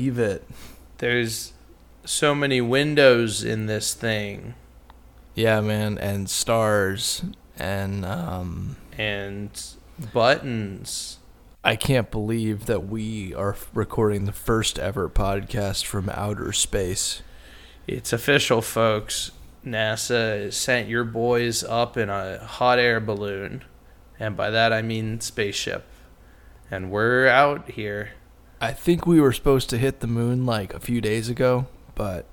believe it. There's so many windows in this thing Yeah, man, and stars and um and buttons. I can't believe that we are recording the first ever podcast from outer space. It's official, folks. NASA sent your boys up in a hot air balloon. And by that I mean spaceship. And we're out here. I think we were supposed to hit the moon like a few days ago, but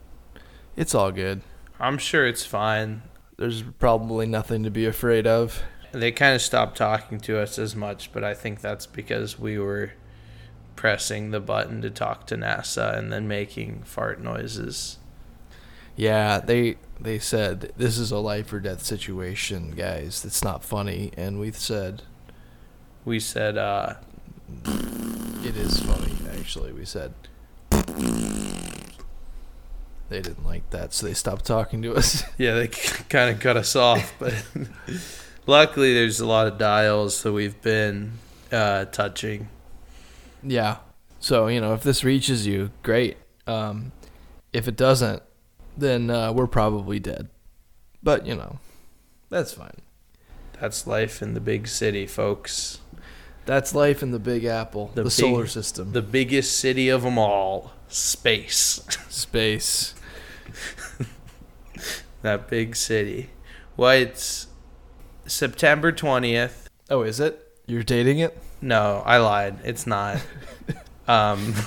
it's all good. I'm sure it's fine. There's probably nothing to be afraid of. They kind of stopped talking to us as much, but I think that's because we were pressing the button to talk to NASA and then making fart noises. Yeah, they they said this is a life or death situation, guys. It's not funny, and we said We said, uh, it is funny. Actually, we said they didn't like that, so they stopped talking to us. yeah, they kind of cut us off, but luckily there's a lot of dials that we've been uh, touching. yeah. So you know, if this reaches you, great. Um, if it doesn't, then uh, we're probably dead. But you know, that's fine. That's life in the big city, folks. That's life in the Big Apple, the, The big- solar system, The biggest city of them all, space. space. that big city. Well, it's September 20th. Oh, is it? You're dating it? No, I lied. It's not. Um,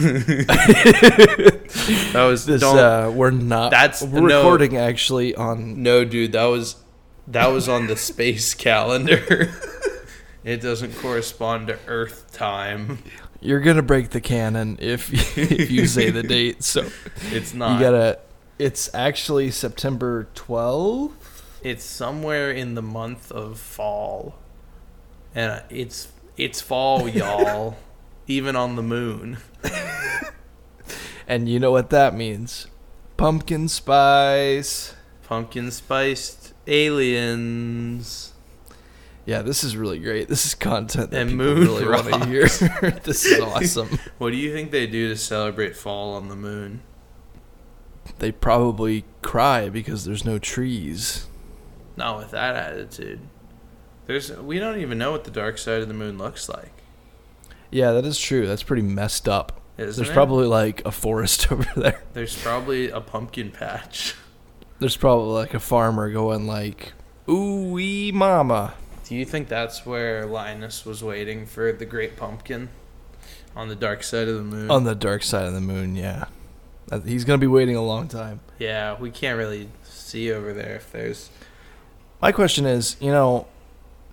that was This uh, we're not. That's- we're no. recording actually on. no, dude. That was that was on the space calendar. It doesn't correspond to Earth time. You're gonna break the canon if if you say the date. So It's not. you gotta. It's actually September 12th. It's somewhere in the month of fall, and it's it's fall, y'all. Even on the moon. And you know what that means? Pumpkin spice. Pumpkin spiced aliens. Yeah, this is really great. This is content that And people moon really want to hear. this is awesome. What do you think they do to celebrate fall on the moon? They probably cry because there's no trees. Not with that attitude. There's we don't even know what the dark side of the moon looks like. Yeah, that is true. That's pretty messed up. Isn't There's it? probably like a forest over there. there's probably a pumpkin patch. There's probably like a farmer going like, "Ooh wee mama." Do you think that's where Linus was waiting for the great pumpkin on the dark side of the moon? On the dark side of the moon, yeah. He's gonna be waiting a long time. yeah, we can't really see over there if there's My question is, you know,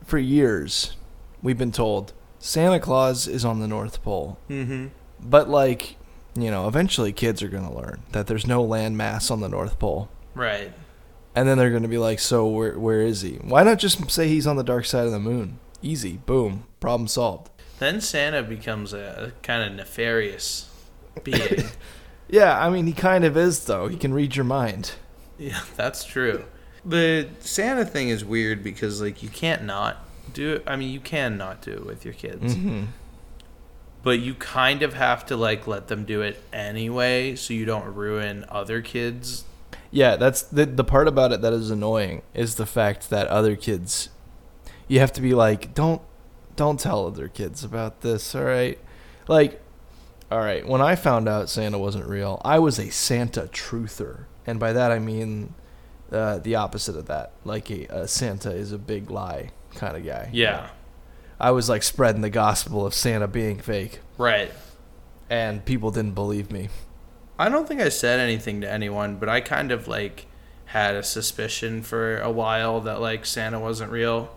for years we've been told Santa Claus is on the North Pole, mm-hmm. but like, you know, eventually kids are gonna learn that there's no land mass on the North Pole. right. And then they're going to be like, so where where is he? Why not just say he's on the dark side of the moon? Easy, boom, problem solved. Then Santa becomes a kind of nefarious being. Yeah, I mean he kind of is though. He can read your mind. yeah, that's true. The Santa thing is weird because like you can't not do it. I mean, you can not do it with your kids. hmm but you kind of have to like let them do it anyway so you don't ruin other kids Yeah, that's the the part about it that is annoying is the fact that other kids, you have to be like, don't don't tell other kids about this. All right, like, all right. When I found out Santa wasn't real, I was a Santa truther, and by that I mean uh, the opposite of that. Like a, a Santa is a big lie kind of guy. yeah I was like spreading the gospel of Santa being fake, right and people didn't believe me. I don't think i said anything to anyone but i kind of like had a suspicion for a while that like santa wasn't real.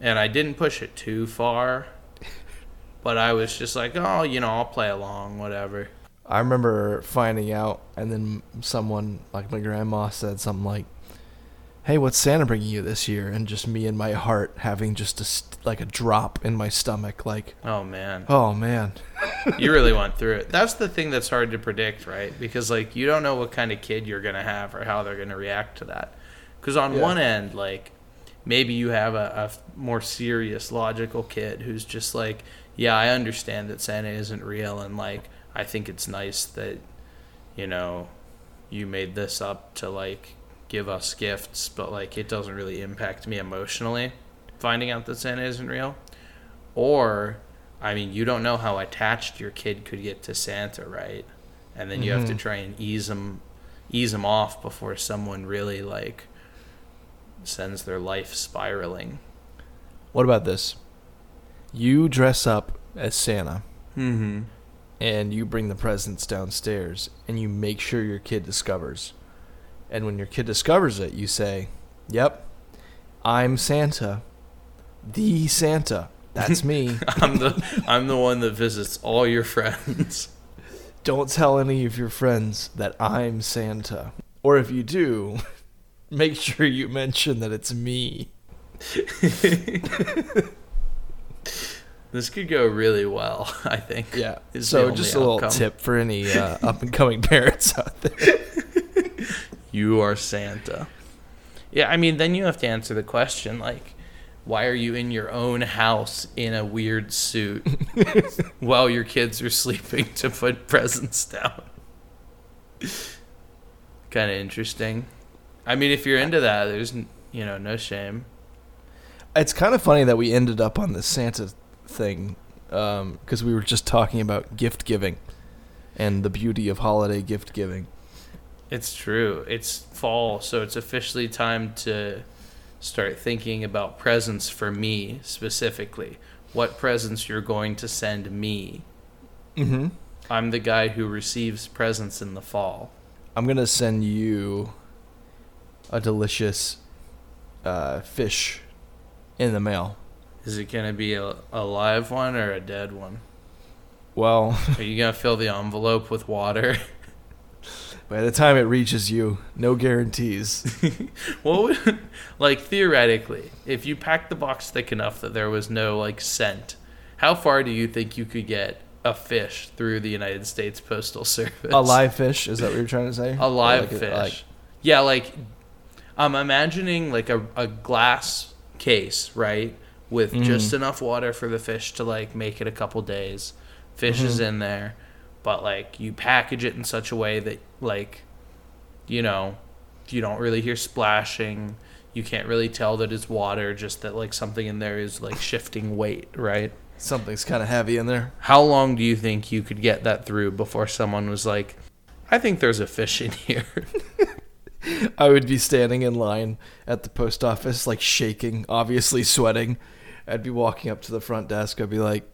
And i didn't push it too far but i was just like oh you know i'll play along whatever. I remember finding out, and then someone, like my grandma, said something like, "Hey, what's Santa bringing you this year?" And just me and my heart having just a st- like a drop in my stomach, like, oh man "Oh man, you really went through it. That's the thing that's hard to predict, right? Because like you don't know what kind of kid you're gonna have or how they're gonna react to that. Because on Yeah. one end, like maybe you have a, a more serious, logical kid who's just like, yeah, I understand that Santa isn't real, and like I think it's nice that, you know, you made this up to like give us gifts, but like it doesn't really impact me emotionally finding out that Santa isn't real. Or, I mean, you don't know how attached your kid could get to Santa, right? And then you have to Mhm. try and ease them, ease them off before someone really like sends their life spiraling. What about this? You dress up as Santa Mm-hmm. and you bring the presents downstairs and you make sure your kid discovers. And when your kid discovers it, you say, Yep, I'm Santa. The Santa. That's me. I'm the I'm the one that visits all your friends. Don't tell any of your friends that I'm Santa. Or if you do, make sure you mention that it's me. This could go really well, I think. Yeah. so just a little tip for any uh, up and coming parents out there. You are Santa. Yeah, I mean, then you have to answer the question like, why are you in your own house in a weird suit while your kids are sleeping to put presents down? kind of interesting. I mean, if you're into that, there's you know no shame. It's kind of funny that we ended up on the Santa thing um, because we were just talking about gift giving and the beauty of holiday gift giving. It's true. It's fall, so it's officially time to start thinking about presents for me specifically. What presents you're going to send me. Mm-hmm. I'm the guy who receives presents in the fall. I'm gonna send you a delicious uh, fish in the mail. Is it going to be a, a live one or a dead one? Well, Are you going to fill the envelope with water? by the time it reaches you, no guarantees. what would, like theoretically, if you packed the box thick enough that there was no like scent, how far do you think you could get a fish through the United States Postal Service? a live fish? Is that what you're trying to say? a live Like a- fish. like- yeah, like I'm imagining like a, a glass case, right? With Mhm. just enough water for the fish to like make it a couple days. Fish is Mhm. in there, but like you package it in such a way that like you know, you don't really hear splashing. You can't really tell that it's water, just that like something in there is like shifting weight, right? something's kind of heavy in there. How long do you think you could get that through before someone was like, I think there's a fish in here? I would be standing in line at the post office, like shaking, obviously sweating. I'd be walking up to the front desk. I'd be like,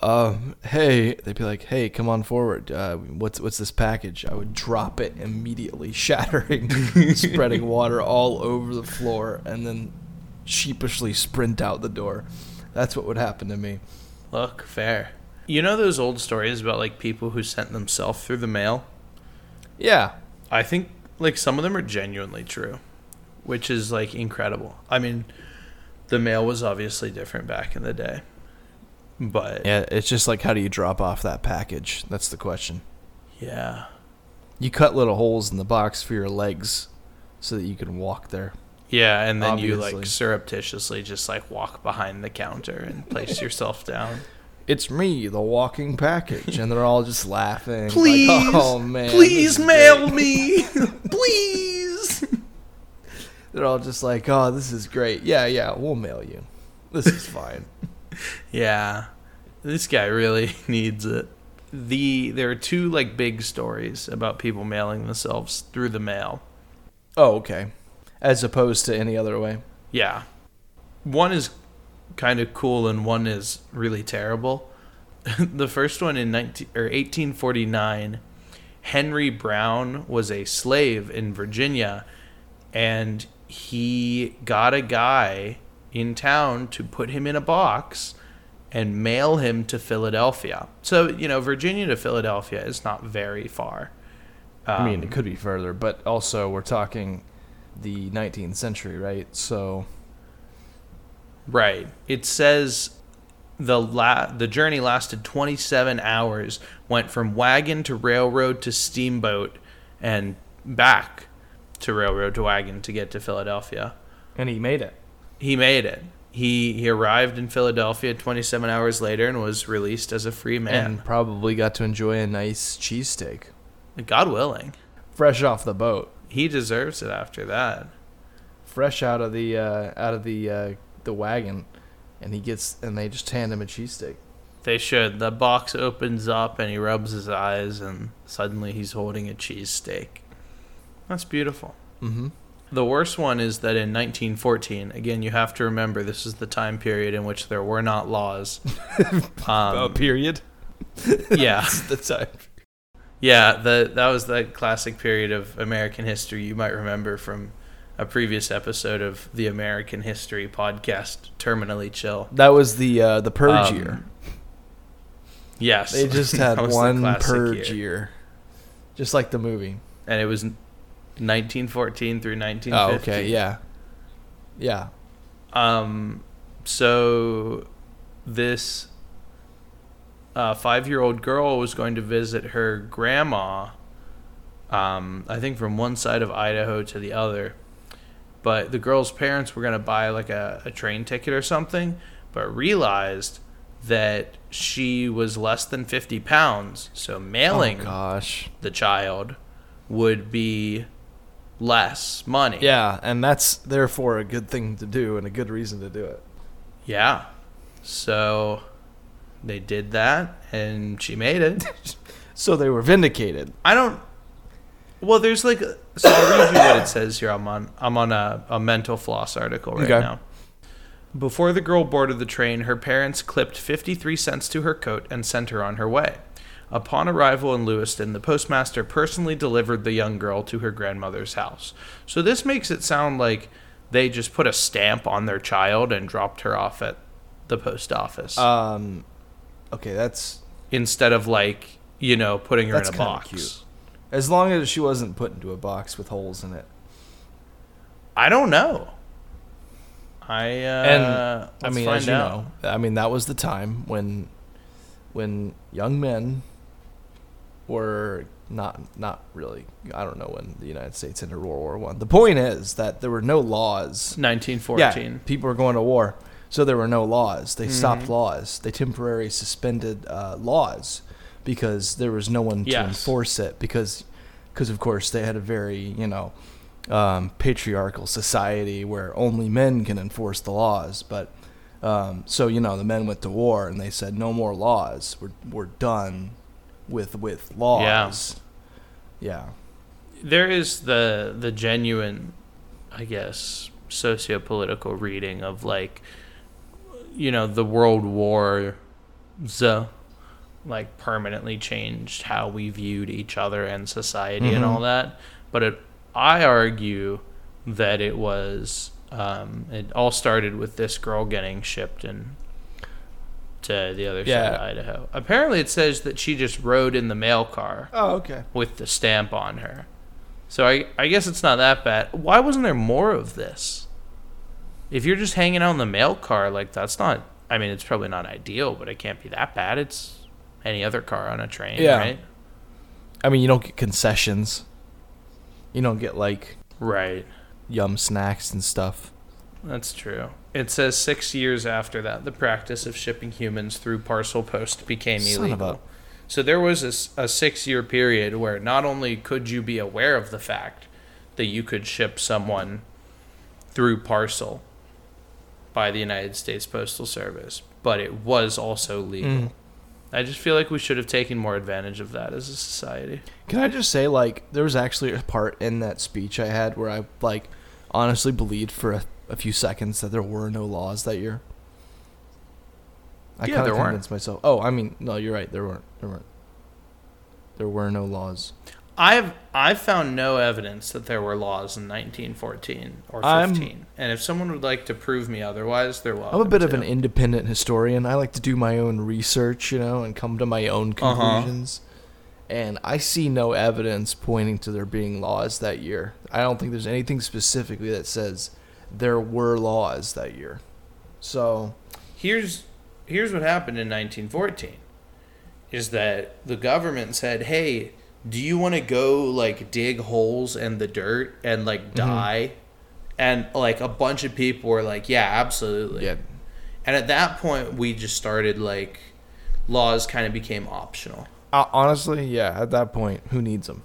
um, "Hey," they'd be like, "Hey, come on forward. Uh, what's what's this package?" I would drop it immediately, shattering, spreading water all over the floor, and then sheepishly sprint out the door. That's what would happen to me. Look, fair. You know those old stories about like people who sent themselves through the mail? Yeah, I think like some of them are genuinely true, which is like incredible. I mean, the mail was obviously different back in the day. But yeah. It's just like, how do you drop off that package? That's the question. yeah. You cut little holes in the box for your legs, so that you can walk there. Yeah, and then you like surreptitiously just like walk behind the counter and place yourself down. it's me, the walking package, and they're all just laughing. like, Please, oh man, Please mail me. Please. They're all just like, oh, this is great. Yeah, yeah, we'll mail you. This is fine. Yeah. This guy really needs it. The there are two like big stories about people mailing themselves through the mail. oh, okay. As opposed to any other way. Yeah. One is kind of cool and one is really terrible. the first one in 19 or 1849, Henry Brown was a slave in Virginia and he got a guy in town to put him in a box and mail him to Philadelphia. So, you know, Virginia to Philadelphia is not very far. I mean, Um, it could be further, but also we're talking the 19th century, right? So, Right. It says the la- the journey lasted 27 hours, went from wagon to railroad to steamboat and back to railroad to wagon to get to Philadelphia. and he made it. He made it. He he arrived in Philadelphia 27 hours later and was released as a free man. and probably got to enjoy a nice cheesesteak God willing, fresh off the boat, he deserves it after that. fresh out of the uh, out of the uh, the wagon, and he gets and they just hand him a cheesesteak. They should. The box opens up and he rubs his eyes, and suddenly he's holding a cheesesteak. That's beautiful. Mm-hmm. The worst one is that in 1914, again, you have to remember this is the time period in which there were not laws. Um, period. yeah, the time. yeah. The that was the classic period of American history you might remember from a previous episode of the American History podcast, Terminally Chill. That was the uh, the purge Um, year. Yes, They just had one purge year. just like the movie. and it was 1914 through 1915. Oh, okay, yeah, yeah. Um, so this uh, five-year-old girl was going to visit her grandma. Um, I think from one side of Idaho to the other, but the girl's parents were going to buy like a, a train ticket or something, but realized that she was less than 50 pounds. So mailing Oh gosh. the child would be less money. Yeah, and that's therefore a good thing to do and a good reason to do it. Yeah. So they did that and she made it. So they were vindicated. I don't Well, there's like a, so I'll read you what it says here. I'm on I'm on a, a mental floss article right Okay. now. Before the girl boarded the train, her parents clipped 53 cents to her coat and sent her on her way. Upon arrival in Lewiston, the postmaster personally delivered the young girl to her grandmother's house. So this makes it sound like they just put a stamp on their child and dropped her off at the post office Um, okay, that's instead of like you know putting her in a box. cute. as long as she wasn't put into a box with holes in it. I don't know. I uh, And I mean, as you out. know, I mean that was the time when, when young men were not not really. I don't know when the United States entered World War One. The point is that there were no laws 1914. Yeah, people were going to war, so there were no laws. They Mm-hmm. stopped laws. They temporarily suspended uh, laws because there was no one to enforce it. Because, because of course they had a very you know um, patriarchal society where only men can enforce the laws. But um, so you know the men went to war and they said no more laws. We're we're done with with laws. Yeah. There is the the genuine, I guess, socio-political reading of like, you know, the World War, like permanently changed how we viewed each other and society and Mhm. all that. But it, I argue that it was, um, it all started with this girl getting shipped and to the other side of Idaho. Apparently, it says that she just rode in the mail car Oh, okay. with the stamp on her. So I I guess it's not that bad. Why wasn't there more of this? If you're just hanging out in the mail car, like that's not. I mean, it's probably not ideal, but it can't be that bad. It's any other car on a train, Yeah. right? I mean, you don't get concessions. You don't get like Right. yum snacks and stuff. That's true. It says six years after that, the practice of shipping humans through parcel post became Son illegal. a- So there was a six year period where not only could you be aware of the fact that you could ship someone through parcel by the United States Postal Service, but it was also legal. Mm. I just feel like we should have taken more advantage of that as a society. Can I just say, like, there was actually a part in that speech I had where I, like, honestly believed for a, a few seconds that there were no laws that year. I Yeah, kind there of weren't. convinced myself. Oh, I mean, no, you're right. There weren't. There weren't. There were no laws. I've I've found no evidence that there were laws in 1914 or I'm- 15. and if someone would like to prove me otherwise, they're welcome. I'm a bit of an independent historian. I like to do my own research, you know, and come to my own Uh-huh. conclusions. And I see no evidence pointing to there being laws that year. I don't think there's anything specifically that says there were laws that year. So, Here's here's what happened in 1914 is that the government said, "Hey, do you want to go like dig holes in the dirt and like die And like a bunch of people were like, "Yeah, absolutely." Yeah. And at that point, we just started like laws kind of became optional. Uh, honestly, yeah. At that point, who needs them?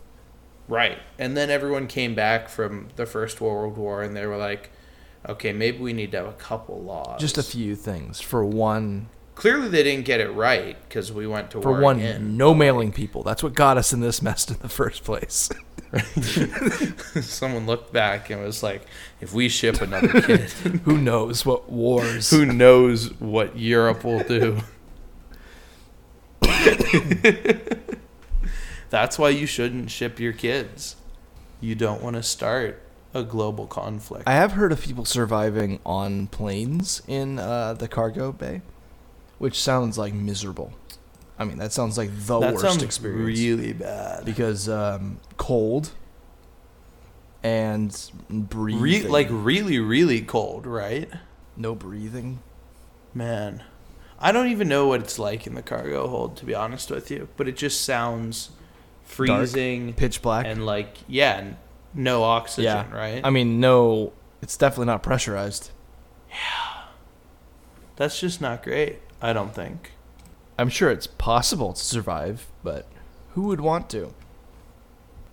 Right. And then everyone came back from the First World War and they were like, okay, maybe we need to have a couple laws. Just a few things for one. Clearly, they didn't get it right because we went to For one, again. no mailing people. That's what got us in this mess in the first place. Someone looked back and was like, if we ship another kid, who knows what wars? who knows what Europe will do? That's why you shouldn't ship your kids. You don't want to start a global conflict. I have heard of people surviving on planes in uh, the cargo bay, which sounds like miserable. I mean, that sounds like the that worst experience really bad. because um, cold and breathing, Re- like really, really cold, right? no breathing. Man, I don't even know what it's like in the cargo hold, to be honest with you. But it just sounds freezing pitch black. and like yeah, n- no oxygen, yeah, right? I mean, no, it's definitely not pressurized. Yeah. That's just not great. I don't think. I'm sure it's possible to survive, but who would want to?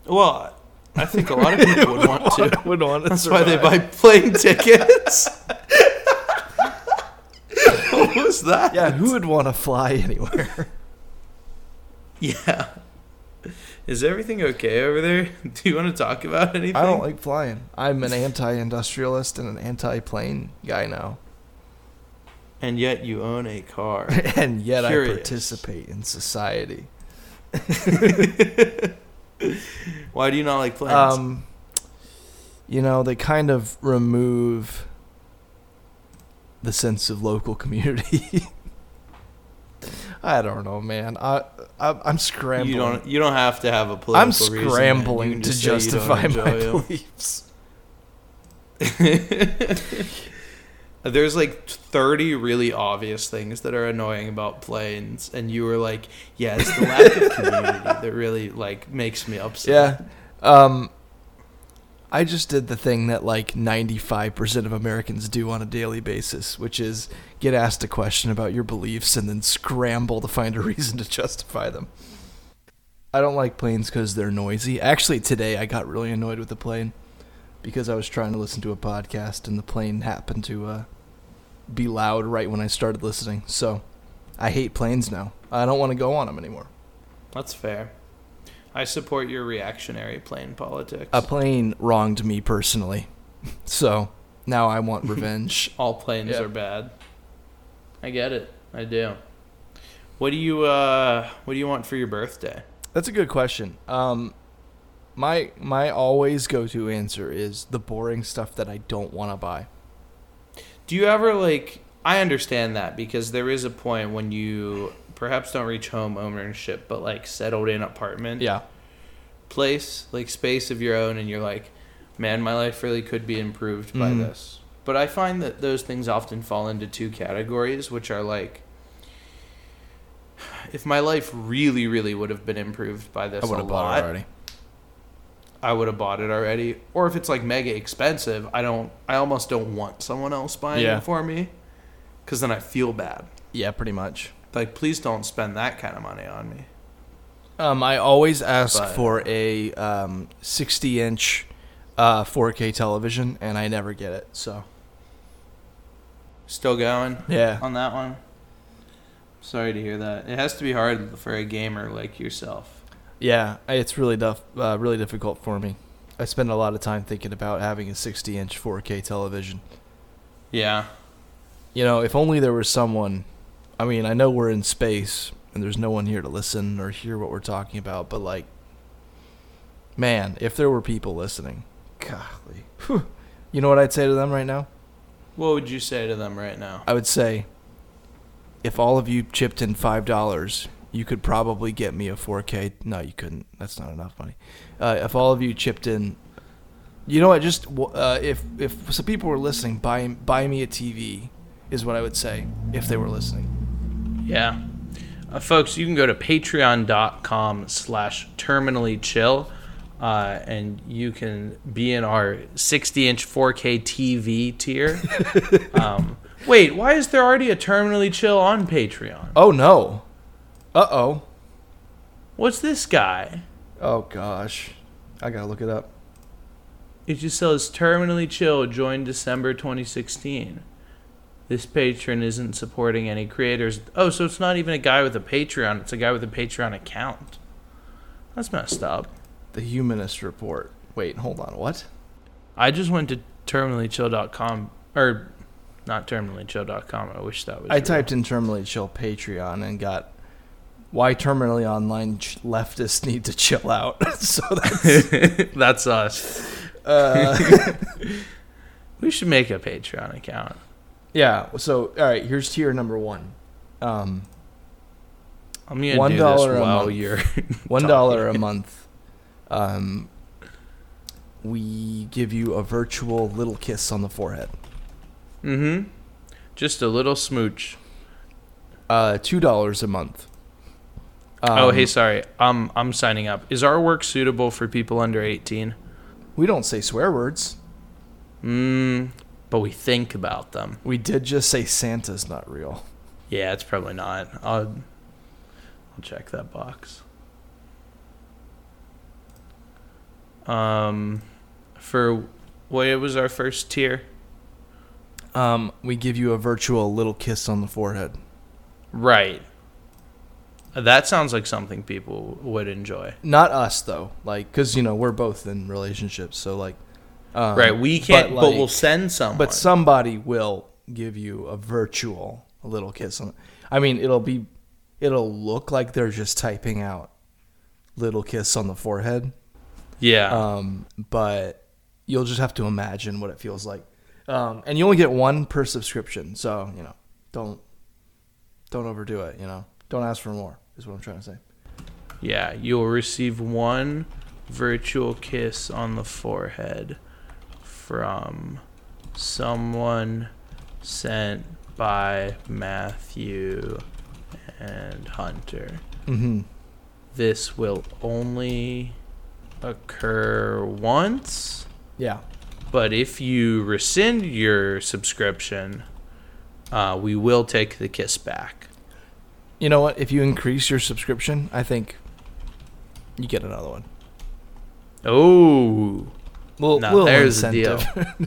Well, I think a lot of people would want to. would want to That's why they buy plane tickets. what was that? Yeah, who would want to fly anywhere? Yeah. Is everything okay over there? Do you want to talk about anything? I don't like flying. I'm an anti-industrialist and an anti-plane guy now, And yet you own a car. and yet Curious. I participate in society. Why do you not like planes? Um, you know, they kind of remove the sense of local community. I don't know, man. I, I I'm scrambling. you don't. You don't have to have a political. I'm reason, scrambling to just say justify my beliefs. There's like 30 really obvious things that are annoying about planes, and you were like, "Yeah, it's the lack of community that really like makes me upset." Yeah. Um I just did the thing that like 95% of Americans do on a daily basis, which is get asked a question about your beliefs and then scramble to find a reason to justify them. I don't like planes cuz they're noisy. Actually, today I got really annoyed with the plane because I was trying to listen to a podcast and the plane happened to uh be loud right when I started listening. So, I hate planes now. I don't want to go on them anymore. That's fair. I support your reactionary plane politics. a plane wronged me personally. So now I want revenge. All planes Yeah. are bad. I get it. I do. What do you uh what do you want for your birthday? That's a good question. Um my my always go to answer is the boring stuff that I don't want to buy. Do you ever like I understand that because there is a point when you perhaps don't reach home ownership but like settled in apartment Yeah. place, like space of your own and you're like, man, my life really could be improved by Mhm. this. But I find that those things often fall into two categories, which are like if my life really, really would have been improved by this I would have lot, bought it already. I would have bought it already. Or if it's like mega expensive, I don't. I almost don't want someone else buying Yeah. it for me, because then I feel bad. Yeah, pretty much. Like, please don't spend that kind of money on me. Um I always ask But- for a um 60-inch uh 4K television and I never get it. So, Still going yeah. on that one. Sorry to hear that. It has to be hard for a gamer like yourself. Yeah, it's really tough, uh, really difficult for me. I spend a lot of time thinking about having a 60-inch 4K television. Yeah. You know, if only there was someone. I mean, I know we're in space and there's no one here to listen or hear what we're talking about, but like, man, if there were people listening, golly, Whew. you know what I'd say to them right now? What would you say to them right now? I would say, if all of you chipped in five dollars, you could probably get me a 4K. No, you couldn't. That's not enough money. Uh, if all of you chipped in, you know what? Just uh, if if some people were listening, buy buy me a TV is what I would say if they were listening. Yeah. Uh, folks, you can go to patreon.com slash terminally chill. uh, and you can be in our 60 inch 4K TV tier. um, wait, why is there already a terminally chill on Patreon? Oh no. Uh oh. What's this guy? Oh gosh. I gotta look it up. It just says terminally chill joined December 2016. This patron isn't supporting any creators. Oh, so it's not even a guy with a Patreon. It's a guy with a Patreon account. That's messed up. The Humanist Report. Wait, hold on. What? I just went to terminallychill.com or not terminallychill.com. I wish that was. I real. typed in terminally chill Patreon and got why terminally online ch- leftists need to chill out. so that's That's us. uh, We should make a Patreon account. Yeah. So all right, here's tier number one. Um, I'm gonna One do this a while month. you're one dollar a month. Um, we give you a virtual little kiss on the forehead. Mm-hmm. Just a little smooch. Uh, two dollars a month. oh, Um, hey, sorry. I'm I'm signing up. Is our work suitable for people under 18? we don't say swear words. Mm, but we think about them. We did just say Santa's not real. Yeah, it's probably not. I'll I'll check that box. Um, for what was our first tier? Um, we give you a virtual little kiss on the forehead. Right. That sounds like something people would enjoy. Not us though, like because you know we're both in relationships, so like, um, right. We can't, but, like- we'll send someone. But somebody will give you a virtual little kiss on. I mean, it'll be, it'll look like they're just typing out little kiss on the forehead, yeah. um, but you'll just have to imagine what it feels like. Um, and you only get one per subscription, so you know, don't don't overdo it. You know, don't ask for more. Is what I'm trying to say. Yeah, you'll receive one virtual kiss on the forehead from someone sent by Matthew and Hunter. Mm-hmm. This will only occur once, Yeah. but if you rescind your subscription, uh, we will take the kiss back. You know what? If you increase your subscription, I think you get another one. Oh, Little there's a incentive.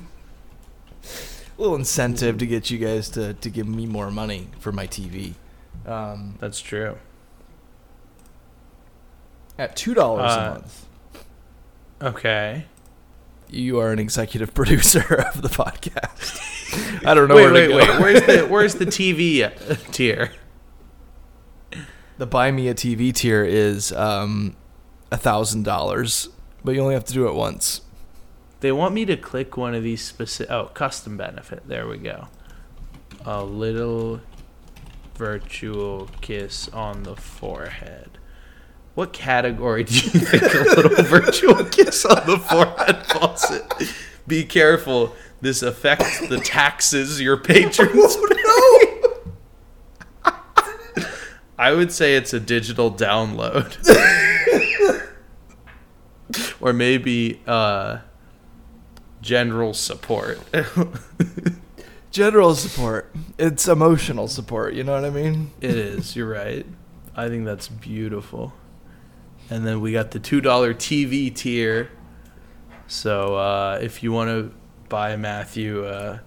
little incentive to get you guys to, to give me more money for my TV. Um, that's true. at two dollars Uh, a month, Okay. you are an executive producer of the podcast. I don't know wait, where wait, to go. wait. Where's the where's the TV tier? The buy me a TV tier is um, a thousand dollars, but you only have to do it once. They want me to click one of these specific. Oh, custom benefit. There we go. A little virtual kiss on the forehead. What category do you think a little virtual kiss on the forehead falls in? Be careful. This affects the taxes your patrons pay. I would say it's a digital download. or maybe uh, general support. General support. It's emotional support. You know what I mean? it is, you're right. I think that's beautiful. And then we got the $2 TV tier. So uh, if you want to buy Matthew a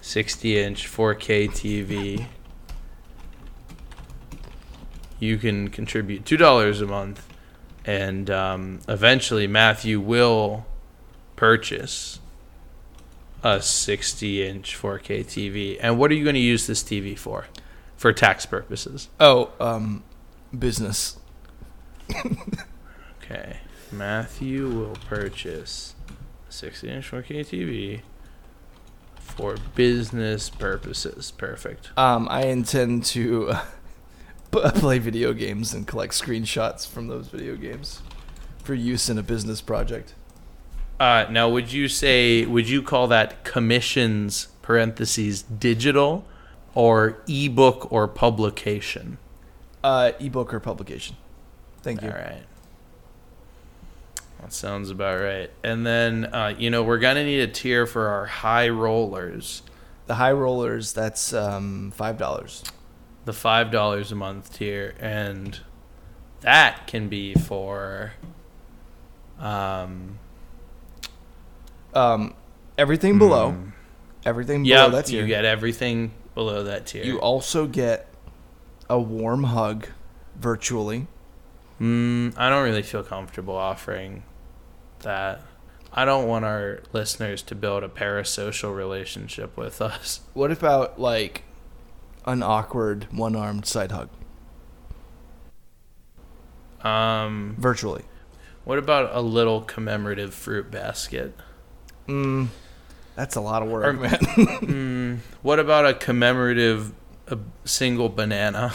60 inch 4K TV, you can contribute $2 a month. And um, eventually, Matthew will purchase a 60 inch 4K TV. And what are you going to use this TV for? For tax purposes. Oh, um, business. Okay. Matthew will purchase 60 inch 4K TV for business purposes. Perfect. Um, I intend to uh, play video games and collect screenshots from those video games for use in a business project. Uh, now, would you say, would you call that commissions parentheses digital or ebook or publication? Uh, ebook or publication. Thank you. All right. That sounds about right. And then, uh, you know, we're gonna need a tier for our high rollers. The high rollers, that's um, five dollars. the five dollars a month tier, and that can be for um Um, everything below, mm, everything yeah, below that tier. you get everything below that tier. You also get a warm hug virtually. mm, I don't really feel comfortable offering that. I don't want our listeners to build a parasocial relationship with us. What about like an awkward one-armed side hug Um, virtually? what about a little commemorative fruit basket? Mm, that's a lot of work, Or- man. mm, what about a commemorative a single banana?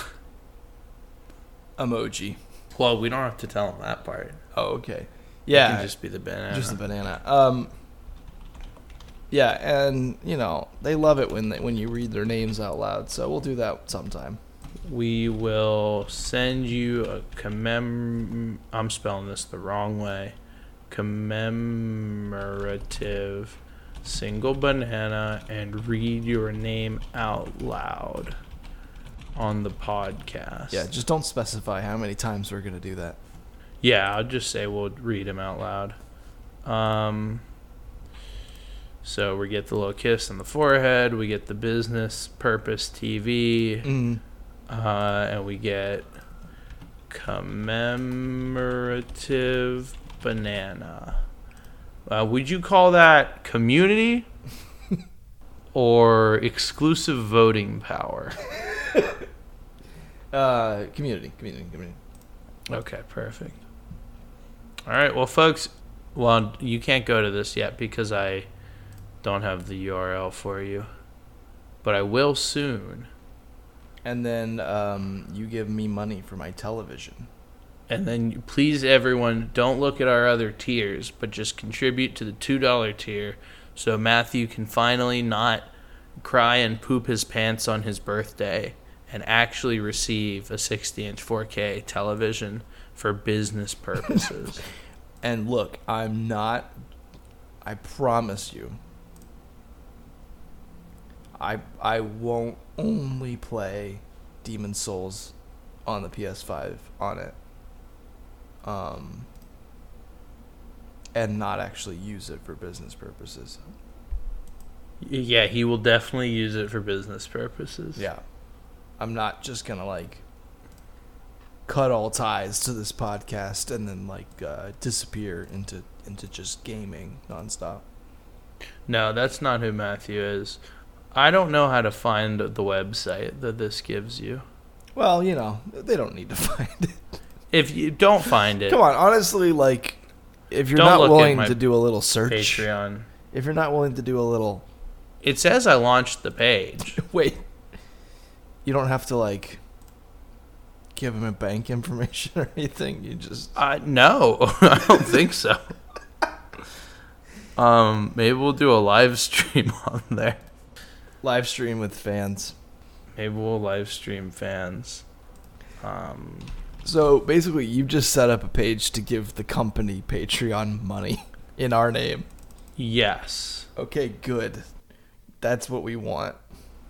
Emoji. Well, we don't have to tell them that part. Oh, okay. It Yeah, can just be the banana. just the banana. Um, yeah, and you know they love it when they, when you read their names out loud. So we'll do that sometime. we will send you a commem. I'm spelling this the wrong way. Commemorative single banana and read your name out loud on the podcast. Yeah, just don't specify how many times we're gonna do that. Yeah, I'll just say we'll read them out loud. Um, so we get the little kiss on the forehead. We get the business purpose TV. Mm. Uh, and we get commemorative banana. Uh, would you call that community or exclusive voting power? Uh, community, community, community. Okay, perfect. All right, well, folks, well, you can't go to this yet because I don't have the URL for you, but I will soon. And then um, you give me money for my television. And then please, everyone, don't look at our other tiers, but just contribute to the $2 tier so Matthew can finally not cry and poop his pants on his birthday and actually receive a 60 inch 4K television for business purposes. And look, I'm not. I promise you. I I won't only play Demon's Souls on the PS5 on it. Um. And not actually use it for business purposes. yeah, he will definitely use it for business purposes. Yeah. I'm not just gonna like cut all ties to this podcast and then like uh, disappear into into just gaming nonstop. No, that's not who Matthew is. I don't know how to find the website that this gives you. Well, you know, they don't need to find it. If you don't find it, Come on, honestly, like if you're Don't not look at willing my to do a little search, Patreon. if you're not willing to do a little It says I launched the page. wait, you don't have to like give him a bank information or anything. You just Uh, no, I don't think so. Um, maybe we'll do a live stream on there. live stream with fans. Maybe we'll live stream fans. Um, So basically, you just set up a page to give the company Patreon money in our name. yes. Okay, good. That's what we want.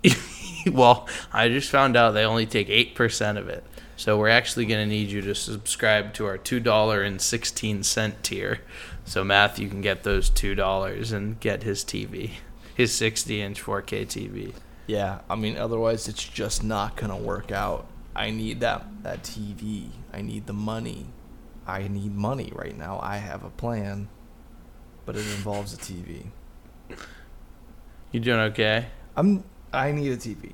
well, I just found out they only take 8% of it. So we're actually going to need you to subscribe to our $2.16 tier. So Matthew you can get those $2 and get his TV, his 60 inch 4K TV. Yeah, I mean, otherwise it's just not gonna work out. I need that that TV. I need the money. I need money right now. I have a plan, but it involves a TV. You doing okay? I'm. I need a TV.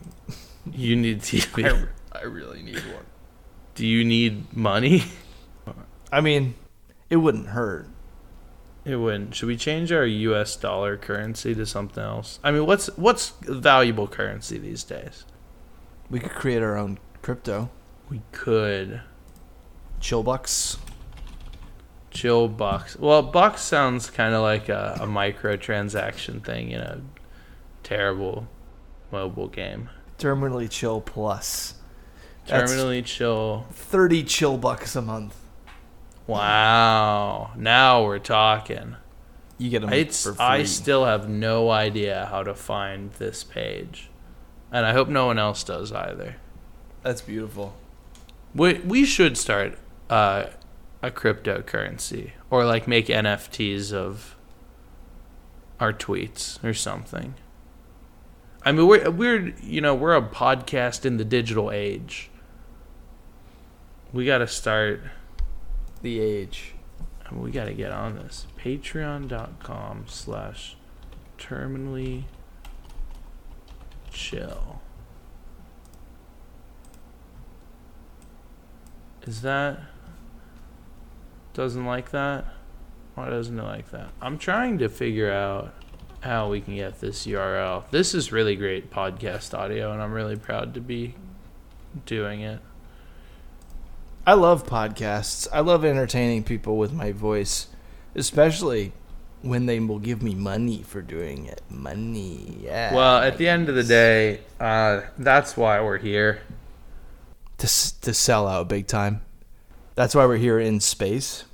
You need TV. I, I really need one. Do you need money? I mean, it wouldn't hurt. It wouldn't. Should we change our U.S. dollar currency to something else? I mean, what's what's valuable currency these days? We could create our own crypto. We could Chill bucks. chill bucks. Well, bucks sounds kind of like a, a microtransaction thing in a terrible mobile game. Terminally chill plus. That's Terminally chill. thirty chill bucks a month. Wow. Now we're talking. You get them It's for free. I still have no idea how to find this page. And I hope no one else does either. That's beautiful. We we should start uh, a cryptocurrency or like make NFTs of our tweets or something. I mean, we're we're you know we're a podcast in the digital age. We got to start. The age. I mean, we got to get on this. Patreon.com slash terminally chill. Is that. Doesn't like that? Why doesn't it like that? I'm trying to figure out how we can get this URL. This is really great podcast audio, and I'm really proud to be doing it. I love podcasts. I love entertaining people with my voice, especially when they will give me money for doing it. Money, yeah. Well, at the end of the day, uh, that's why we're here. To to sell out big time. That's why we're here in space.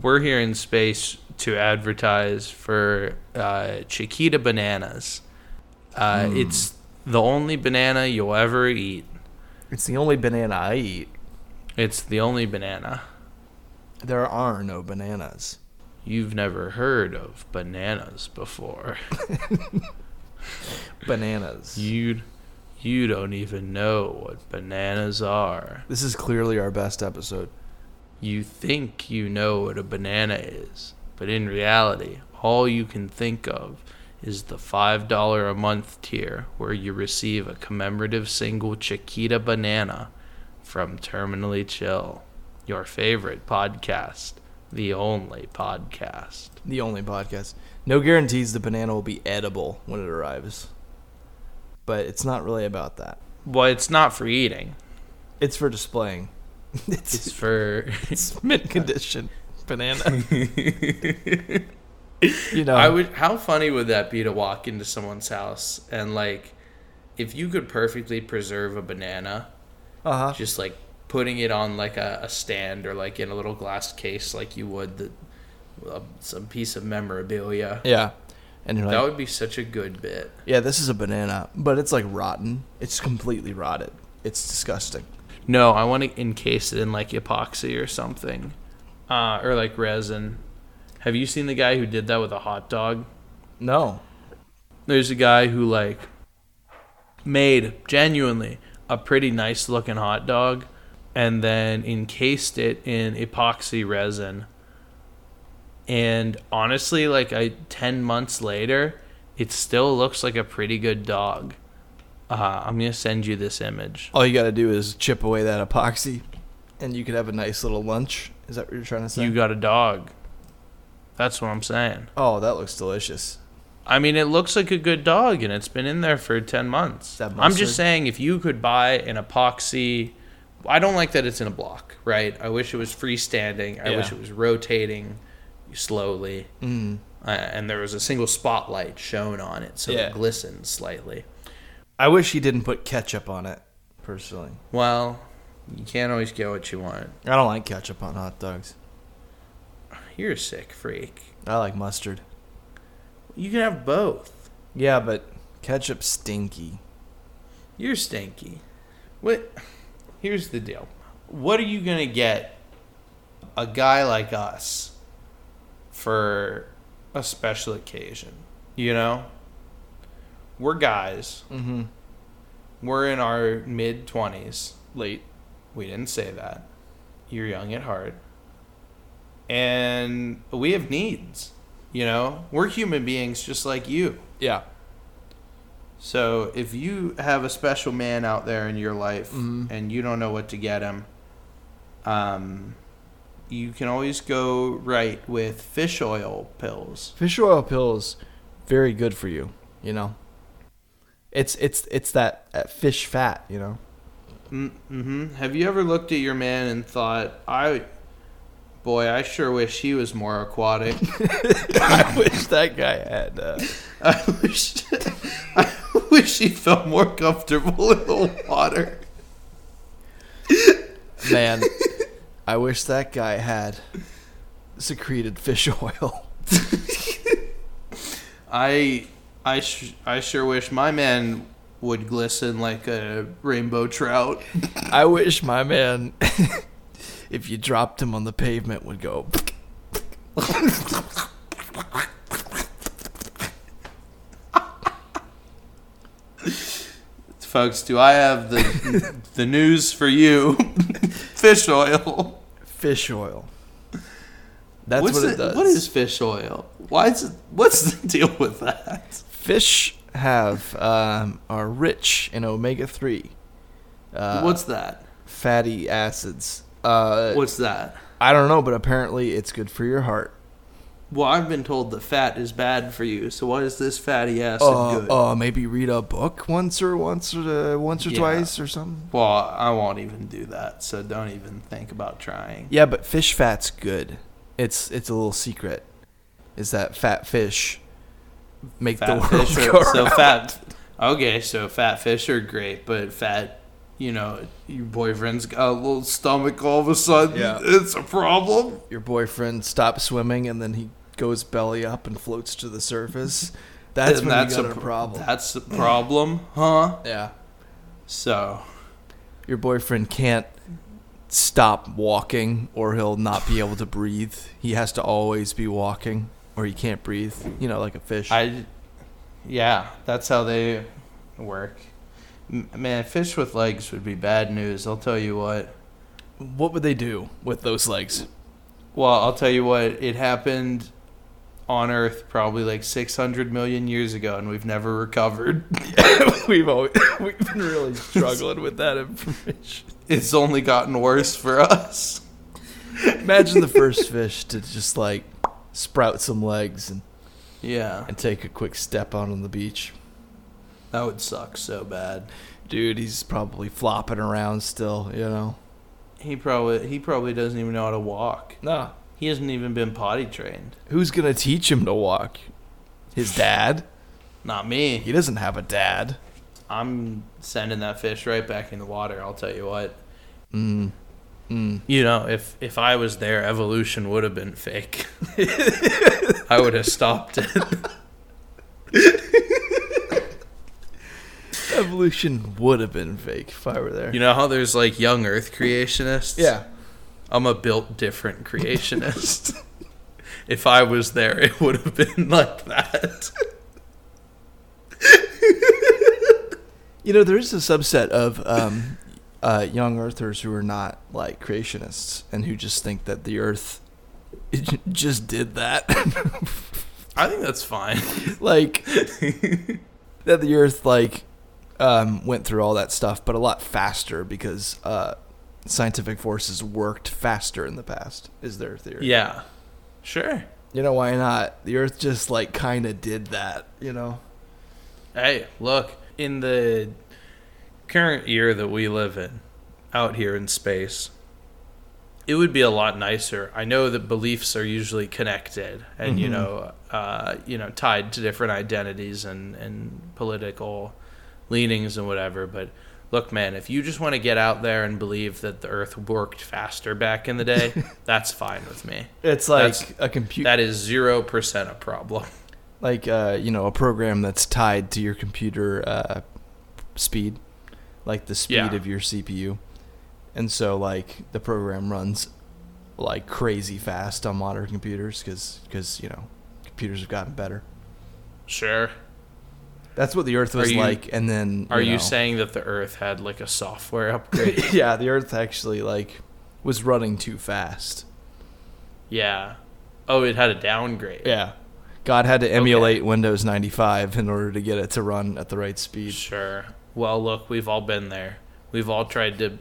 We're here in space to advertise for uh, Chiquita bananas. Uh, It's the only banana you'll ever eat. It's the only banana I eat. It's the only banana. There are no bananas. You've never heard of bananas before. Bananas. you you don't even know what bananas are. This is clearly our best episode. You think you know what a banana is, but in reality, all you can think of is the $5 a month tier where you receive a commemorative single Chiquita banana from Terminally Chill, your favorite podcast, the only podcast. The only podcast. No guarantees the banana will be edible when it arrives. But it's not really about that. Well, it's not for eating. It's for displaying. It's It's, for it's mint condition banana. you know, I would. How funny would that be to walk into someone's house and like, if you could perfectly preserve a banana, uh huh. just like putting it on like a, a stand or like in a little glass case, like you would the uh, some piece of memorabilia. Yeah, and you're that would be such a good bit. yeah, this is a banana, but it's like rotten. It's completely rotted. It's disgusting. No, I want to encase it in like epoxy or something, uh, or like resin. Have you seen the guy who did that with a hot dog? No. There's a guy who like made genuinely a pretty nice looking hot dog and then encased it in epoxy resin. And honestly, like I 10 months later, it still looks like a pretty good dog. Uh, I'm going to send you this image. All you got to do is chip away that epoxy, and you could have a nice little lunch. Is that what you're trying to say? You got a dog. That's what I'm saying. oh, that looks delicious. I mean, it looks like a good dog, and it's been in there for ten months. I'm just saying, if you could buy an epoxy, I don't like that it's in a block, right? I wish it was freestanding. I wish it was rotating slowly, Mm. uh, and there was a single spotlight shown on it, so Yeah. it glistened slightly. I wish he didn't put ketchup on it. Personally, Well, you can't always get what you want. I don't like ketchup on hot dogs. You're a sick freak. I like mustard. You can have both. Yeah, but ketchup's stinky. You're stinky. What? Here's the deal. What are you gonna get a guy like us for a special occasion? You know, we're guys. Mm-hmm. We're in our mid twenties. Late. We didn't say that. You're young at heart, and we have needs. You know, we're human beings just like you. Yeah. So if you have a special man out there in your life Mhm. and you don't know what to get him, um, you can always go right with fish oil pills. Fish oil pills, very good for you. You know. It's it's it's that, that fish fat. You know. Mm-hmm. Have you ever looked at your man and thought, I, boy, I sure wish he was more aquatic. I wish that guy had. Uh, I wish, I wish he felt more comfortable in the water. man, I wish that guy had secreted fish oil. I I sh- I sure wish my man would glisten like a rainbow trout. I wish my man, if you dropped him on the pavement, would go. Folks, do I have the the news for you? fish oil. Fish oil. That's what's what it it- does. What is fish oil? Why is it, what's the deal with that? fish have um, are rich in omega three. Uh, what's that? fatty acids? Uh, What's that? I don't know, but apparently it's good for your heart. Well, I've been told that fat is bad for you. So why is this fatty acid Uh, good? uh, maybe read a book once or once or uh, once or Yeah. twice or something. well, I won't even do that. So don't even think about trying. Yeah, but fish fat's good. It's it's a little secret. Is that fat fish make the Fat world fish go so fat. Okay, so fat fish are great, but fat, you know, your boyfriend's got a little stomach all of a sudden. Yeah. It's a problem. Your boyfriend stops swimming and then he goes belly up and floats to the surface. That's And when got a, pr- problem. That's a problem, huh? yeah. So, Your boyfriend can't stop walking or he'll not be able to breathe. He has to always be walking or he can't breathe. You know, like a fish. I, yeah, that's how they work. Man, fish with legs would be bad news. I'll tell you what. what would they do with those legs? Well, I'll tell you what. It happened on Earth probably like 600 million years ago, and we've never recovered. we've always, we've been really struggling with that information. It's only gotten worse for us. Imagine the first fish to just like sprout some legs and, Yeah, and take a quick step out on the beach. That would suck so bad. Dude, he's probably flopping around still, you know. He probably he probably doesn't even know how to walk. No. He hasn't even been potty trained. Who's gonna teach him to walk? His dad? Not me. He doesn't have a dad. I'm sending that fish right back in the water. I'll tell you what. Mm. Mm. You know, if if I was there, evolution would have been fake. I would have stopped it. Evolution would have been fake if I were there. You know how there's like young Earth creationists? yeah. I'm a built different creationist. if I was there, it would have been like that. You know, there is a subset of um, uh, young Earthers who are not like creationists and who just think that the Earth just did that. I think that's fine. like that the Earth like um, went through all that stuff, but a lot faster because uh, scientific forces worked faster in the past. Is their theory? Yeah. Sure. You know why not? The Earth just like kind of did that. You know. Hey, look, in the current year that we live in, out here in space, it would be a lot nicer. I know that beliefs are usually connected and you Mhm. know, uh, you know, tied to different identities and and political leanings and whatever, but look, man, if you just want to get out there and believe that the earth worked faster back in the day, that's fine with me. It's like That's- a computer, That is 0% a problem. like uh, you know, a program that's tied to your computer uh, speed, like the speed Yeah. of your CPU, and so like the program runs like crazy fast on modern computers because you know computers have gotten better. Sure. That's what the Earth was you- like, and then Are you know- saying that the Earth had like a software upgrade? yeah, the Earth actually like was running too fast. yeah. Oh, it had a downgrade. Yeah. God had to emulate Windows 95 in order to get it to run at the right speed. Sure. Well, look, we've all been there. We've all tried to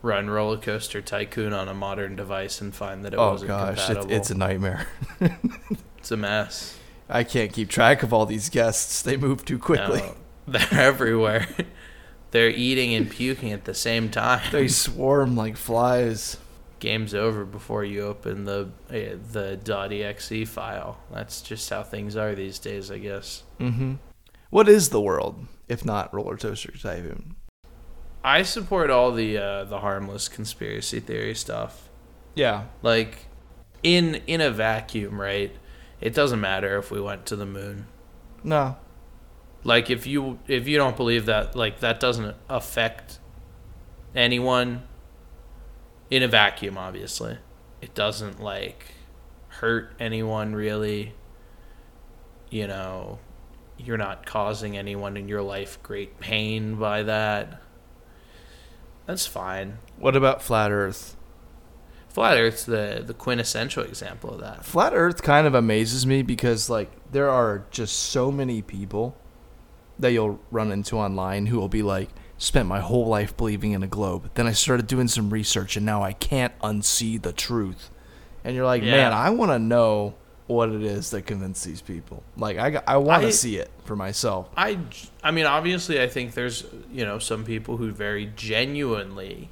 run Roller Coaster Tycoon on a modern device and find that it oh wasn't gosh, it's, compatible. it's a nightmare. It's a mess. I can't keep track of all these guests. They move too quickly. No, they're everywhere. they're eating and puking at the same time. They swarm like flies. Game's over before you open the uh, the .exe file. That's just how things are these days, I guess. Mm-hmm. What is the world if not roller coaster tycoon? I support all the uh, the harmless conspiracy theory stuff. Yeah. Like in in a vacuum, right? It doesn't matter if we went to the moon. No. Like if you if you don't believe that, like that doesn't affect anyone in a vacuum, obviously. It doesn't like hurt anyone really. You know, you're not causing anyone in your life great pain by that. That's fine. What about flat Earth? Flat Earth's the the quintessential example of that. Flat Earth kind of amazes me because like there are just so many people that you'll run into online who will be like spent my whole life believing in a globe. Then I started doing some research and now I can't unsee the truth. And you're like, Yeah. "Man, I want to know what it is that convinced these people." Like I I want I- to see it for myself. I, I mean, obviously, I think there's, you know, some people who very genuinely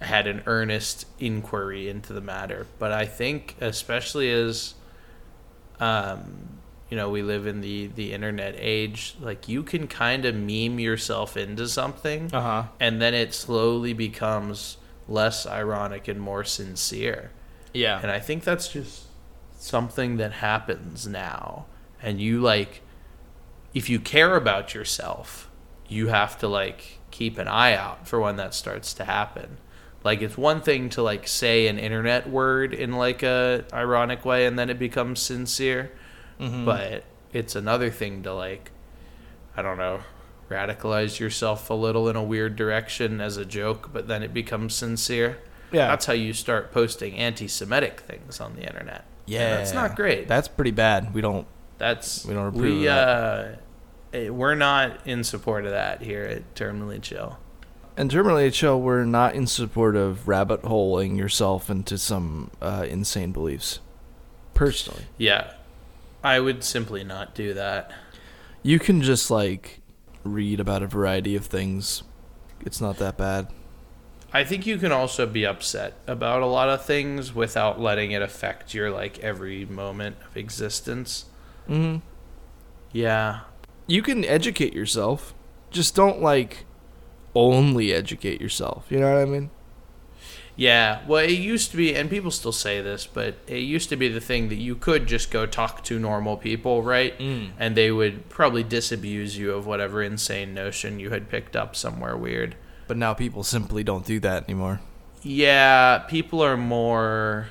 had an earnest inquiry into the matter. But I think, especially as, um, you know, we live in the, the internet age, like you can kind of meme yourself into something Uh-huh. and then it slowly becomes less ironic and more sincere. Yeah. And I think that's just something that happens now. And you like, if you care about yourself, you have to like keep an eye out for when that starts to happen. Like it's one thing to like say an internet word in like a ironic way and then it becomes sincere, Mm-hmm. but it's another thing to like I don't know, radicalize yourself a little in a weird direction as a joke, but then it becomes sincere. yeah. That's how you start posting anti-Semitic things on the internet. And yeah. that's not great. That's pretty bad. We don't That's We don't approve we uh, eh, we're not in support of that here at Terminally Chill. And Terminally Chill, we're not in support of rabbit holing yourself into some uh, insane beliefs. Personally, Yeah, I would simply not do that. you can just like read about a variety of things. It's not that bad. I think you can also be upset about a lot of things without letting it affect your like every moment of existence. Mm-hmm. Yeah, You can educate yourself. Just don't like only educate yourself. You know what I mean? Yeah, well, it used to be, and people still say this, but it used to be the thing that you could just go talk to normal people, right? Mm. And they would probably disabuse you of whatever insane notion you had picked up somewhere weird. But now people simply don't do that anymore. Yeah, people are more.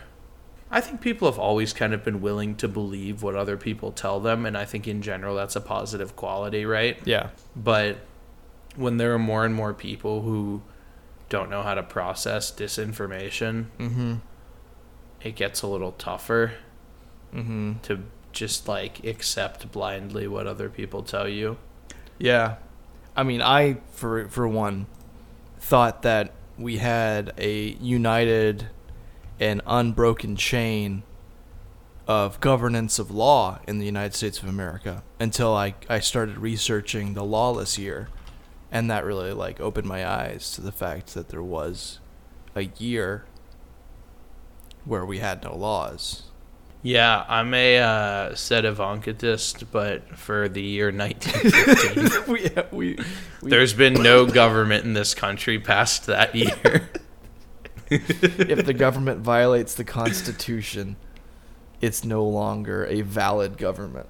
I think people have always kind of been willing to believe what other people tell them, and I think in general that's a positive quality, right? Yeah. But when there are more and more people who don't know how to process disinformation, Mm-hmm. it gets a little tougher Mm-hmm. to just like accept blindly what other people tell you. Yeah. I mean, I for for one thought that we had a united and unbroken chain of governance of law in the United States of America until I I started researching the lawless year and that really like opened my eyes to the fact that there was a year where we had no laws. Yeah, I'm a uh, sedevacantist, but for the year 1915. we, we, we There's been no government in this country past that year. if the government violates the Constitution, it's no longer a valid government.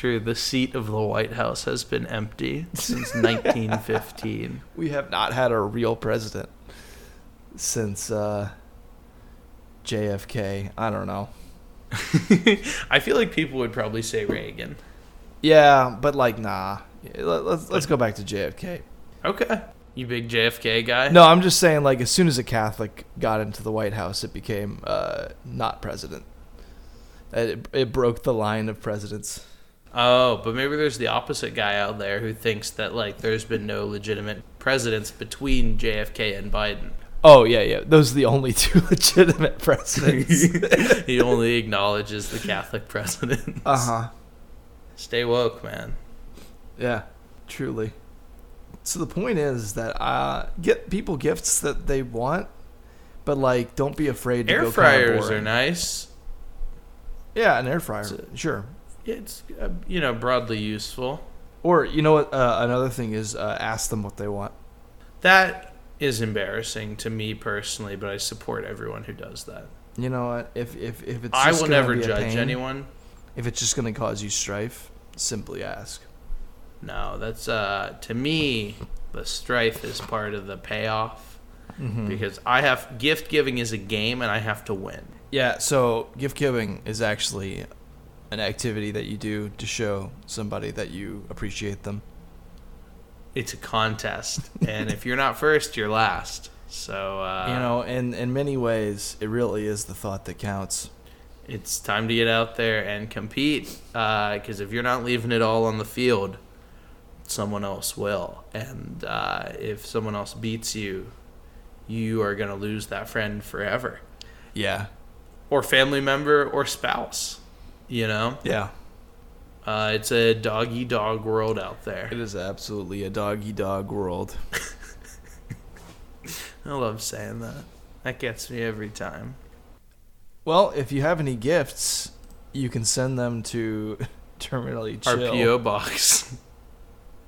True. The seat of the White House has been empty since 1915. We have not had a real president since uh, JFK. I don't know. I feel like people would probably say Reagan. Yeah, but like, nah. Let- Let's let's go back to JFK. Okay. You big JFK guy? No, I'm just saying, like, as soon as a Catholic got into the White House, it became uh, not president. It, it broke the line of presidents. Oh, but maybe there's the opposite guy out there who thinks that like there's been no legitimate presidents between JFK and Biden. Oh yeah, yeah. Those are the only two legitimate presidents. he only acknowledges the Catholic president. uh huh. Stay woke, man. Yeah, truly. So the point is that uh, get people gifts that they want, but like don't be afraid to Air go kinda fryers are nice. Yeah, an air fryer, a- sure. It's uh, you know broadly useful. Or you know what? Uh, another thing is uh, ask them what they want. That is embarrassing to me personally, but I support everyone who does that. You know what? If if if it's I just will never judge pain, anyone. If it's just gonna cause you strife, simply ask. No, that's uh to me the strife is part of the payoff Mm-hmm. because I have gift giving is a game and I have to win. Yeah. So gift giving is actually an activity that you do to show somebody that you appreciate them. It's a contest, and if you're not first, you're last. So uh, you know, in in many ways, it really is the thought that counts. it's time to get out there and compete. Because if you're not leaving it all on the field, someone else will, and uh, if someone else beats you, you are gonna lose that friend forever, Yeah. or family member, or spouse. You know, Yeah. uh, it's a dog eat dog world out there. It is absolutely a doggy dog world. I love saying that. That gets me every time. Well, if you have any gifts, you can send them to terminally Our chill. PO box.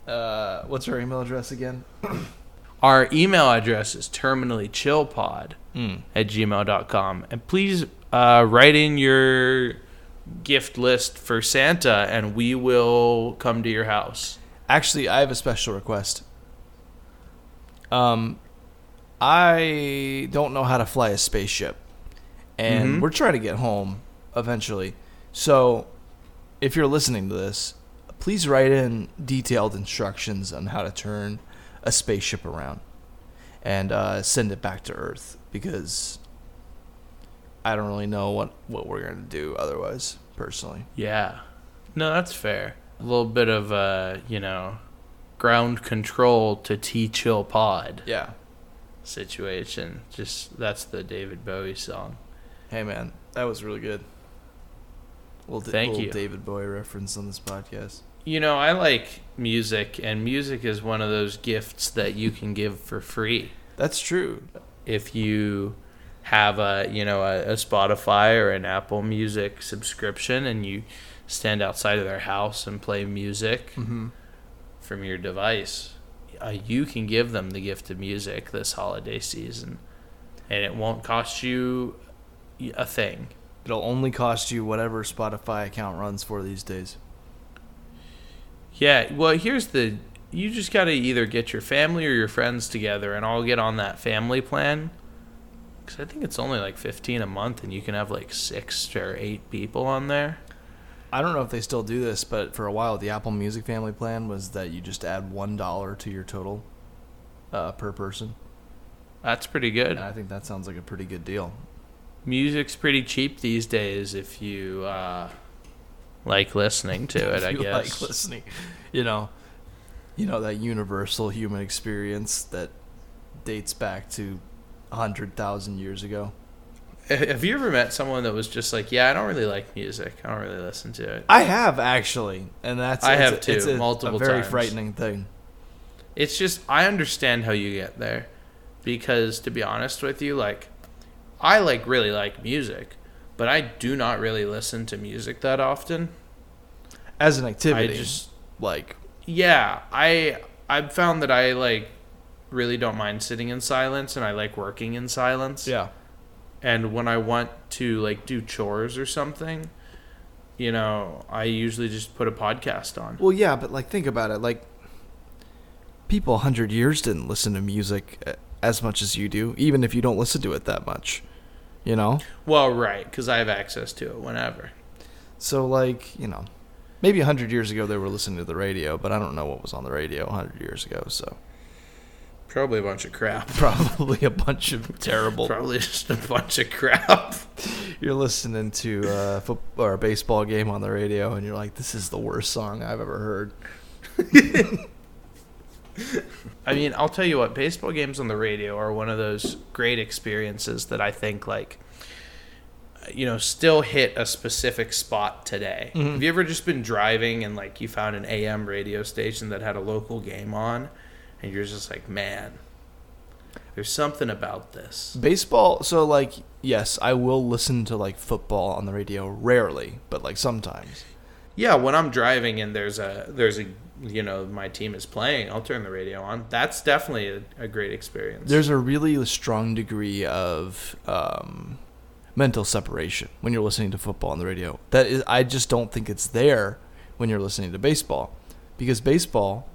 Uh, what's our email address again? Our email address is terminallychillpod Mm. at gmail.com. And please uh, write in your gift list for Santa and we will come to your house. Actually, I have a special request. Um, I don't know how to fly a spaceship, and Mhm. we're trying to get home eventually. So, if you're listening to this, please write in detailed instructions on how to turn a spaceship around and uh, send it back to Earth because I don't really know what what we're gonna do otherwise. Personally, Yeah. No, that's fair. A little bit of, uh, you know, ground control to T Chill Pod yeah. situation. Just that's the David Bowie song. Hey man, that was really good. Little, Thank little you. David Bowie reference on this podcast. You know, I like music, and music is one of those gifts that you can give for free. That's true. if you have a you know a, a Spotify or an Apple Music subscription and you stand outside of their house and play music Mm-hmm. from your device, uh, you can give them the gift of music this holiday season, and it won't cost you a thing. It'll only cost you whatever Spotify account runs for these days. Yeah, well, here's the you just got to either get your family or your friends together and all get on that family plan. Cuz I think it's only like 15 a month and you can have like 6 or 8 people on there. I don't know if they still do this, but for a while, the Apple Music family plan was that you just add one dollar to your total uh, per person, That's pretty good. and I think that sounds like a pretty good deal. Music's pretty cheap these days if you uh, like listening to it, If I you guess. like listening, you know, you know that universal human experience that dates back to hundred thousand years ago. Have you ever met someone that was just like, "Yeah, I don't really like music. I don't really listen to it." I have actually, and that's I it's have a- too, it's a, multiple a very times. frightening thing. It's just I understand how you get there because to be honest with you, like I like really like music, but I do not really listen to music that often. As an I activity, just like yeah, I I've found that I like really don't mind sitting in silence and I like working in silence. yeah, And when I want to like do chores or something, you know, I usually just put a podcast on. Well, yeah, but like think about it. Like people a hundred years didn't listen to music uh, as much as you do, even if you don't listen to it that much. You know, Well, right, cuz I have access to it whenever. so like you know, maybe a hundred years ago they were listening to the radio, but I don't know what was on the radio a hundred years ago. So Probably a bunch of crap. probably a bunch of terrible. Probably just a bunch of crap. You're listening to a foot or a baseball game on the radio, and you're like, "This is the worst song I've ever heard." I mean, I'll tell you what, baseball games on the radio are one of those great experiences that I think like you know, still hit a specific spot today. Mhm. Have you ever just been driving and like you found an AM radio station that had a local game on and you're just like, "Man, there's something about this." Baseball. So like, yes, I will listen to like football on the radio rarely, but like sometimes. Yeah, when I'm driving and there's a there's a you know my team is playing, I'll turn the radio on. That's definitely a, a great experience. There's a really strong degree of um, mental separation when you're listening to football on the radio. That is, I just don't think it's there when you're listening to baseball, because baseball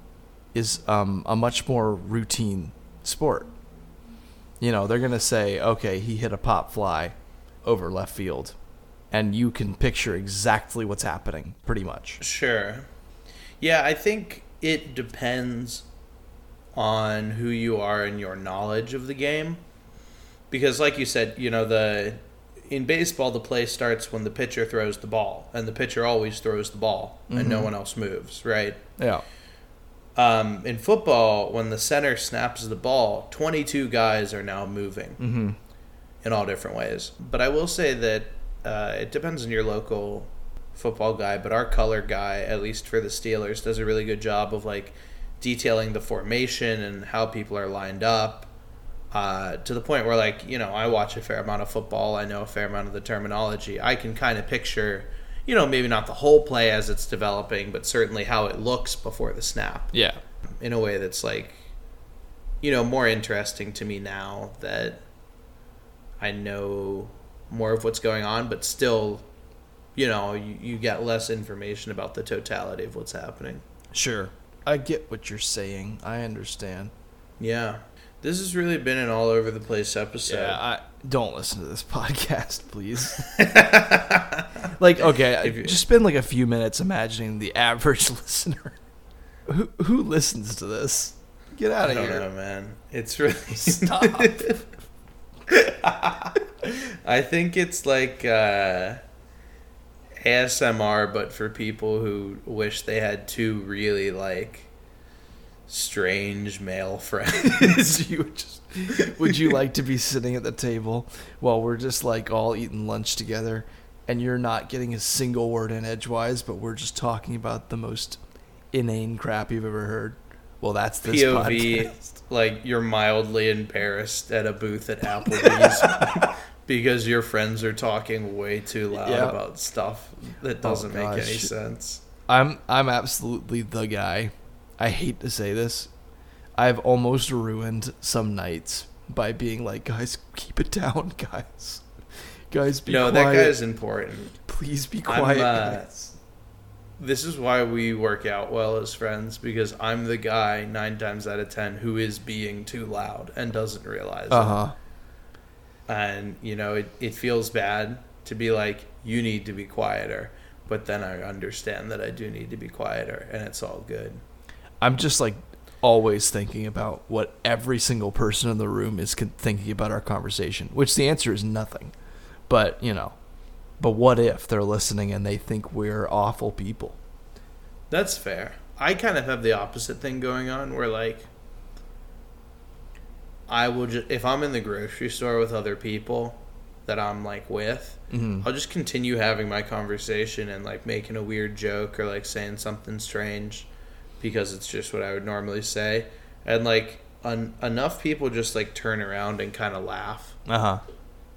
is um, a much more routine sport. You know, they're gonna say, okay, he hit a pop fly over left field, and you can picture exactly what's happening, pretty much. Sure. Yeah, I think it depends on who you are and your knowledge of the game. Because like you said, you know, the in baseball the play starts when the pitcher throws the ball and the pitcher always throws the ball and no Mhm. one else moves, right? Yeah. Um, in football, when the center snaps the ball, 22 guys are now moving Mm-hmm. in all different ways. But I will say that uh, it depends on your local football guy. But our color guy, at least for the Steelers, does a really good job of like detailing the formation and how people are lined up. Uh, to the point where, like, you know, I watch a fair amount of football. I know a fair amount of the terminology. I can kind of picture, you know, maybe not the whole play as it's developing, but certainly how it looks before the snap Yeah. in a way that's like you know more interesting to me now that I know more of what's going on but still you know you, you get less information about the totality of what's happening Sure. I get what you're saying. I understand. yeah this has really been an all over the place episode Yeah, I don't listen to this podcast, please. like, okay, just spend like a few minutes imagining the average listener. Who who listens to this? Get out I of don't here! know man it's really Stop. I think it's like uh, ASMR, but for people who wish they had two really like strange male friends. you would just would you like to be sitting at the table while we're just like all eating lunch together, and you're not getting a single word in edgewise, but we're just talking about the most inane crap you've ever heard? Well, that's this POV, podcast. like you're mildly embarrassed at a booth at Applebee's because your friends are talking way too loud Yeah. about stuff that doesn't make oh, any sense. I'm I'm absolutely the guy. I hate to say this. I've almost ruined some nights by being like, guys, keep it down, guys. Guys, be quiet. no, quiet. that guy's important. Please be quiet, uh, guys. This is why we work out well as friends because I'm the guy nine times out of ten who is being too loud and doesn't realize Uh it. huh. And you know, it, it feels bad to be like, you need to be quieter. But then I understand that I do need to be quieter, and it's all good. I'm just like always thinking about what every single person in the room is con- thinking about our conversation, which the answer is nothing. But, you know, but what if they're listening and they think we're awful people? That's fair. I kind of have the opposite thing going on where like I will just if I'm in the grocery store with other people that I'm like with, Mhm. I'll just continue having my conversation and like making a weird joke or like saying something strange because it's just what I would normally say. And like un- enough people just like turn around and kind of laugh Uh huh.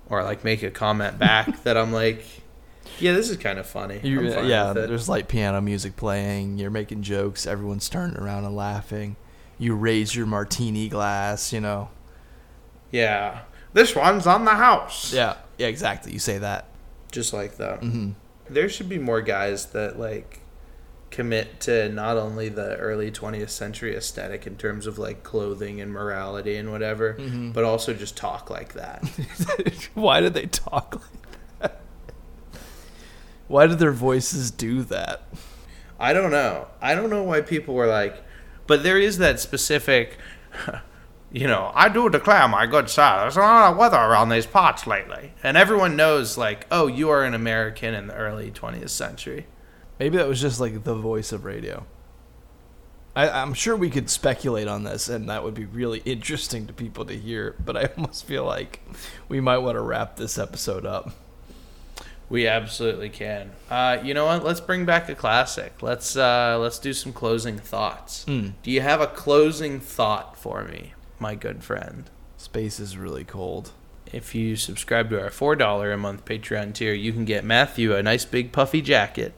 or like make a comment back that I'm like yeah, this is kind of funny. You, fine yeah, there's like piano music playing. You're making jokes. Everyone's turning around and laughing. You raise your martini glass. You know. Yeah. This one's on the house. Yeah. Yeah. Exactly. You say that. Just like that. hmm There should be more guys that like commit to not only the early 20th century aesthetic in terms of like clothing and morality and whatever, Mhm. but also just talk like that. Why did they talk like that? Why did their voices do that? I don't know. I don't know why people were like, but there is that specific, you know, I do declare, my good sir, there's a lot of weather around these parts lately. And everyone knows, like, oh, you are an American in the early 20th century. Maybe that was just like the voice of radio. I, I'm sure we could speculate on this, and that would be really interesting to people to hear. But I almost feel like we might want to wrap this episode up. We absolutely can. Uh, you know what? Let's bring back a classic. Let's uh, let's do some closing thoughts. Mm. Do you have a closing thought for me, my good friend? Space is really cold. If you subscribe to our four dollar a month Patreon tier, you can get Matthew a nice big puffy jacket,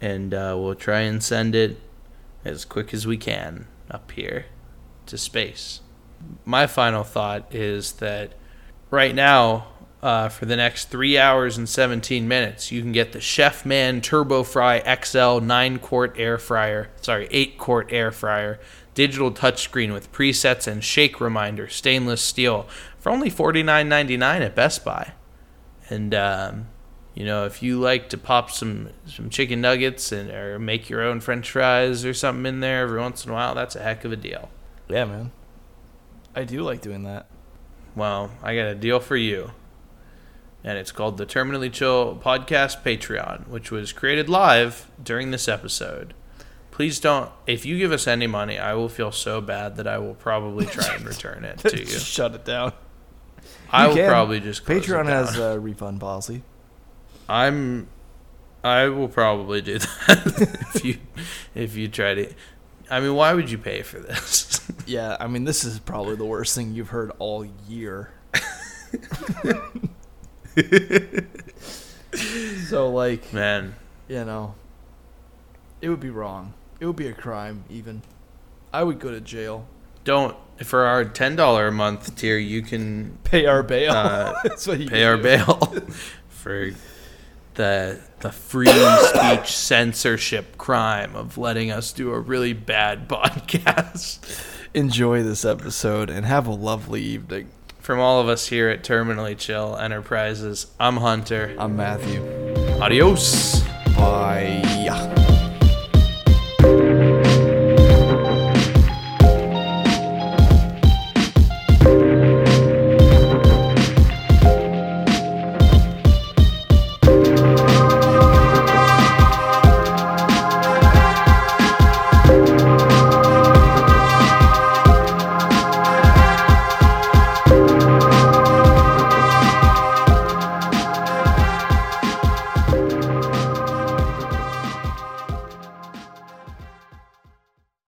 and uh, we'll try and send it as quick as we can up here to space. My final thought is that right now, uh, for the next three hours and 17 minutes, you can get the Chefman Turbo Fry XL 9 quart air fryer, sorry, 8 quart air fryer, digital touchscreen with presets and shake reminder, stainless steel, for only $49.99 at Best Buy. And, um, you know, if you like to pop some, some chicken nuggets and or make your own french fries or something in there every once in a while, that's a heck of a deal. Yeah, man. I do like doing that. Well, I got a deal for you. And it's called the Terminally Chill Podcast Patreon, which was created live during this episode. Please don't, if you give us any money, I will feel so bad that I will probably try and return it to you. Shut it down. I You will can. probably just Patreon has a refund policy. I'm I will probably do that if you if you try to I mean why would you pay for this? Yeah, I mean, this is probably the worst thing you've heard all year. so, like, Man, you know, it would be wrong. It would be a crime, even. I would go to jail. don't for our ten dollar a month tier you can Pay our bail. Uh, That's what you pay our do. bail for the the free speech censorship crime of letting us do a really bad podcast. Enjoy this episode and have a lovely evening. From all of us here at Terminally Chill Enterprises, I'm Hunter. I'm Matthew. Adios. Bye.